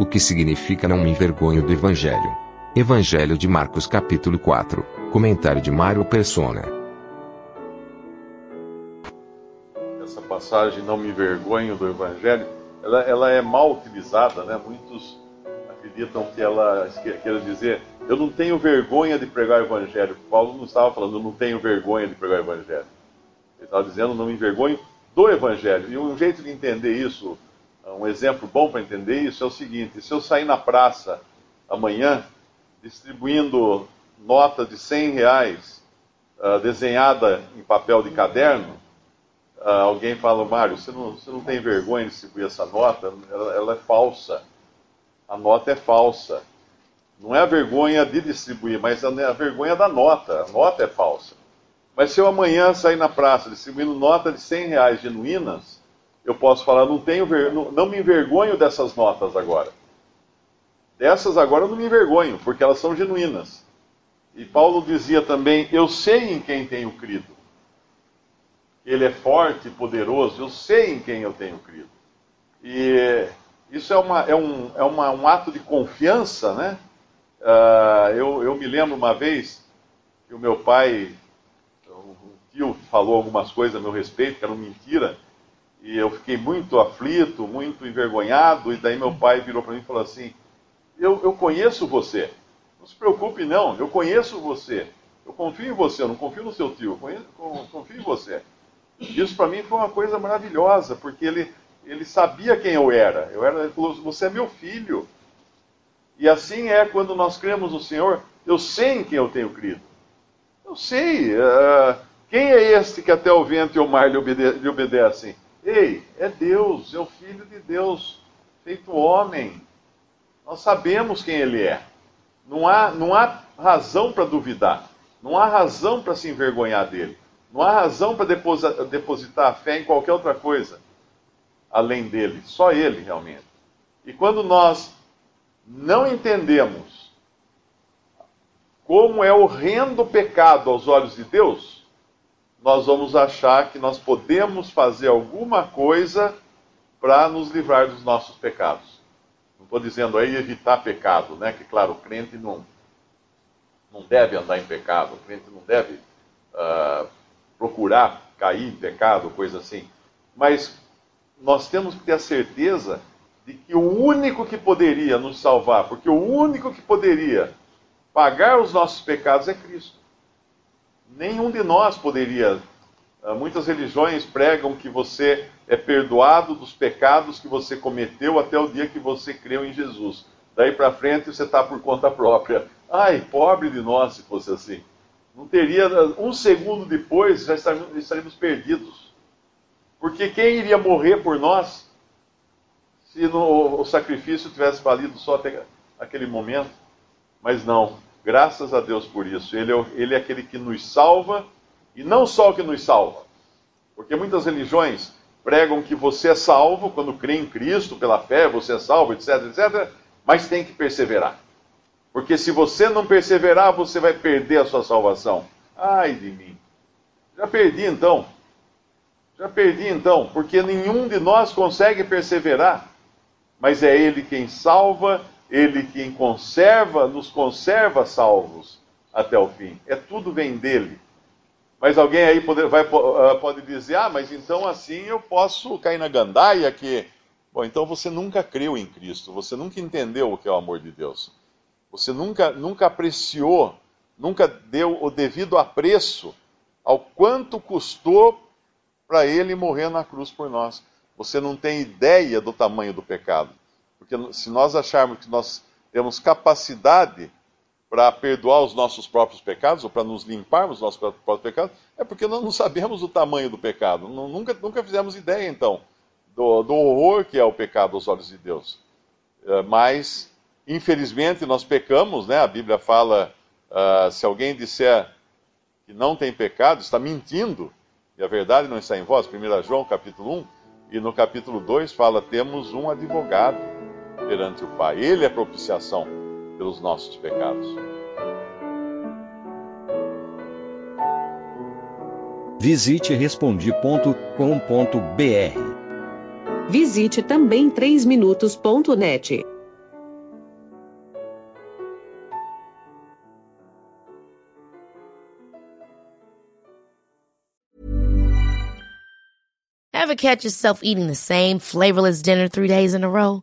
O que significa não me envergonho do Evangelho? Evangelho de Marcos capítulo 4, comentário de Mário Persona. Essa passagem, não me envergonho do Evangelho, ela, ela é mal utilizada, né? Muitos acreditam que ela quer dizer, eu não tenho vergonha de pregar o Evangelho. Paulo não estava falando, eu não tenho vergonha de pregar o Evangelho. Ele estava dizendo, não me envergonho do Evangelho. E um jeito de entender isso, um exemplo bom para entender isso é o seguinte: se eu sair na praça amanhã distribuindo nota de 100 reais uh, desenhada em papel de caderno, uh, alguém fala, Mário, você não, você não tem vergonha de distribuir essa nota? Ela, ela é falsa. A nota é falsa. Não é a vergonha de distribuir, mas a, a vergonha da nota. A nota é falsa. Mas se eu amanhã sair na praça distribuindo nota de 100 reais genuínas, eu posso falar, não, tenho não, não me envergonho dessas notas agora. Dessas agora eu não me envergonho, porque elas são genuínas. E Paulo dizia também: Eu sei em quem tenho crido. Ele é forte e poderoso, eu sei em quem eu tenho crido. E isso é, uma, é, um, é uma, um ato de confiança, né? Uh, eu, eu me lembro uma vez que o meu pai, o tio falou algumas coisas a meu respeito, que eram mentira, e eu fiquei muito aflito, muito envergonhado, e daí meu pai virou para mim e falou assim: eu, eu conheço você. Não se preocupe, não. Eu conheço você. Eu confio em você. Eu não confio no seu tio. Eu confio em você. Isso para mim foi uma coisa maravilhosa, porque ele, ele sabia quem eu era. Eu era. Ele falou: Você é meu filho. E assim é quando nós cremos no Senhor. Eu sei em quem eu tenho crido. Eu sei. Uh, quem é este que até o vento e o mar lhe, obede lhe obedecem? Ei, é Deus, é o Filho de Deus, feito homem. Nós sabemos quem ele é. Não há, não há razão para duvidar. Não há razão para se envergonhar dele. Não há razão para depositar a fé em qualquer outra coisa além dele. Só ele, realmente. E quando nós não entendemos como é horrendo o pecado aos olhos de Deus, nós vamos achar que nós podemos fazer alguma coisa para nos livrar dos nossos pecados. Não estou dizendo aí evitar pecado, né? Que claro, o crente não, não deve andar em pecado, o crente não deve uh, procurar cair em pecado, coisa assim. Mas nós temos que ter a certeza de que o único que poderia nos salvar, porque o único que poderia pagar os nossos pecados é Cristo. Nenhum de nós poderia. Uh, muitas religiões pregam que você é perdoado dos pecados que você cometeu até o dia que você creu em Jesus. Daí para frente você está por conta própria. Ai, pobre de nós se fosse assim. Não teria, um segundo depois já estaríamos perdidos. Porque quem iria morrer por nós se no, o sacrifício tivesse valido só até aquele momento? Mas não, graças a Deus por isso. Ele é, ele é aquele que nos salva, e não só o que nos salva. Porque muitas religiões pregam que você é salvo quando crê em Cristo, pela fé, você é salvo, etc, etc, mas tem que perseverar. Porque se você não perseverar, você vai perder a sua salvação. Ai de mim. Já perdi então. Já perdi então, porque nenhum de nós consegue perseverar. Mas é Ele quem salva, Ele quem conserva, nos conserva salvos até o fim. É tudo vem dele. Mas alguém aí pode, vai, ah, pode dizer, ah, mas então assim eu posso cair na gandaia que. Bom, então você nunca creu em Cristo, você nunca entendeu o que é o amor de Deus. Você nunca, nunca apreciou, nunca deu o devido apreço ao quanto custou para ele morrer na cruz por nós. Você não tem ideia do tamanho do pecado. Porque se nós acharmos que nós temos capacidade para perdoar os nossos próprios pecados, ou para nos limparmos os nossos próprios pecados, é porque nós não sabemos o tamanho do pecado. Nunca, nunca fizemos ideia, então, do, do horror que é o pecado aos olhos de Deus. É, mas, infelizmente, nós pecamos, né? A Bíblia fala: uh, se alguém disser que não tem pecado, está mentindo, e a verdade não está em vós. 1 João, capítulo 1, e no capítulo 2 fala: temos um advogado perante o Pai. Ele é propiciação pelos nossos pecados. Visite respondi.com.br. Visite também 3minutos.net. Ever catch yourself eating the same flavorless dinner three days in a row?